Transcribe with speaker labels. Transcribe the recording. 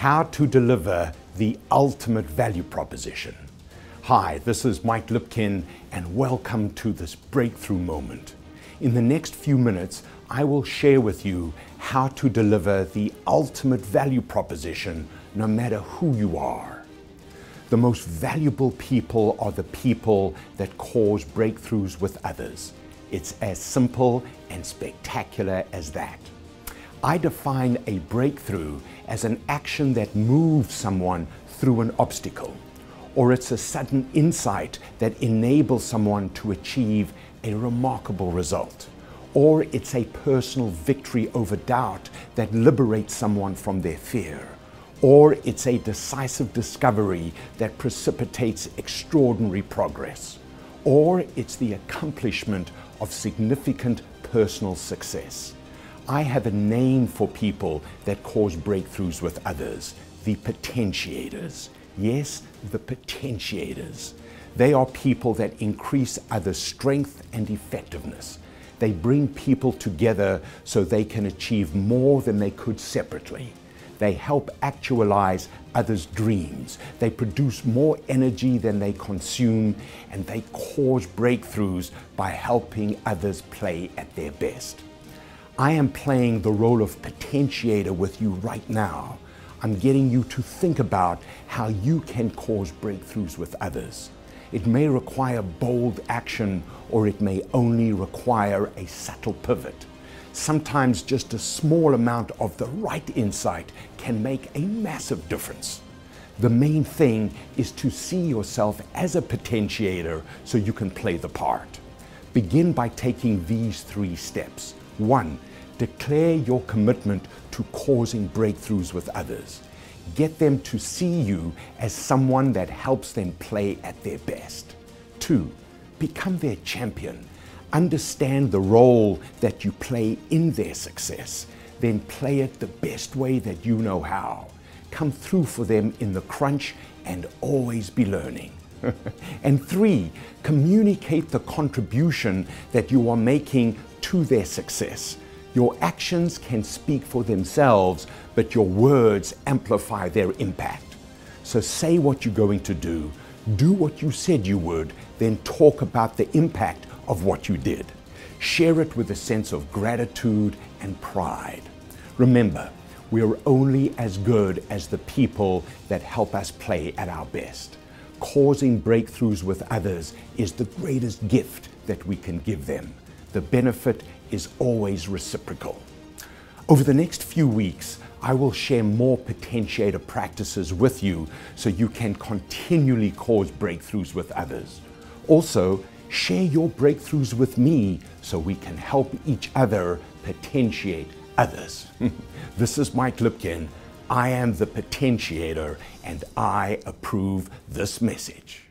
Speaker 1: how to deliver the ultimate value proposition. Hi, this is Mike Lipkin, and welcome to this breakthrough moment. In the next few minutes, I will share with you how to deliver the ultimate value proposition no matter who you are. The most valuable people are the people that cause breakthroughs with others. It's as simple and spectacular as that. I define a breakthrough as an action that moves someone through an obstacle, or it's a sudden insight that enables someone to achieve a remarkable result, or it's a personal victory over doubt that liberates someone from their fear, or it's a decisive discovery that precipitates extraordinary progress, or it's the accomplishment of significant personal success. I have a name for people that cause breakthroughs with others the potentiators. Yes, the potentiators. They are people that increase others' strength and effectiveness. They bring people together so they can achieve more than they could separately. They help actualize others' dreams. They produce more energy than they consume, and they cause breakthroughs by helping others play at their best. I am playing the role of potentiator with you right now. I'm getting you to think about how you can cause breakthroughs with others. It may require bold action or it may only require a subtle pivot. Sometimes just a small amount of the right insight can make a massive difference. The main thing is to see yourself as a potentiator so you can play the part. Begin by taking these three steps. One, Declare your commitment to causing breakthroughs with others. Get them to see you as someone that helps them play at their best. Two, become their champion. Understand the role that you play in their success. Then play it the best way that you know how. Come through for them in the crunch and always be learning. and three, communicate the contribution that you are making to their success. Your actions can speak for themselves, but your words amplify their impact. So say what you're going to do, do what you said you would, then talk about the impact of what you did. Share it with a sense of gratitude and pride. Remember, we are only as good as the people that help us play at our best. Causing breakthroughs with others is the greatest gift that we can give them the benefit is always reciprocal. Over the next few weeks, I will share more potentiator practices with you so you can continually cause breakthroughs with others. Also, share your breakthroughs with me so we can help each other potentiate others. this is Mike Lipkin. I am the potentiator and I approve this message.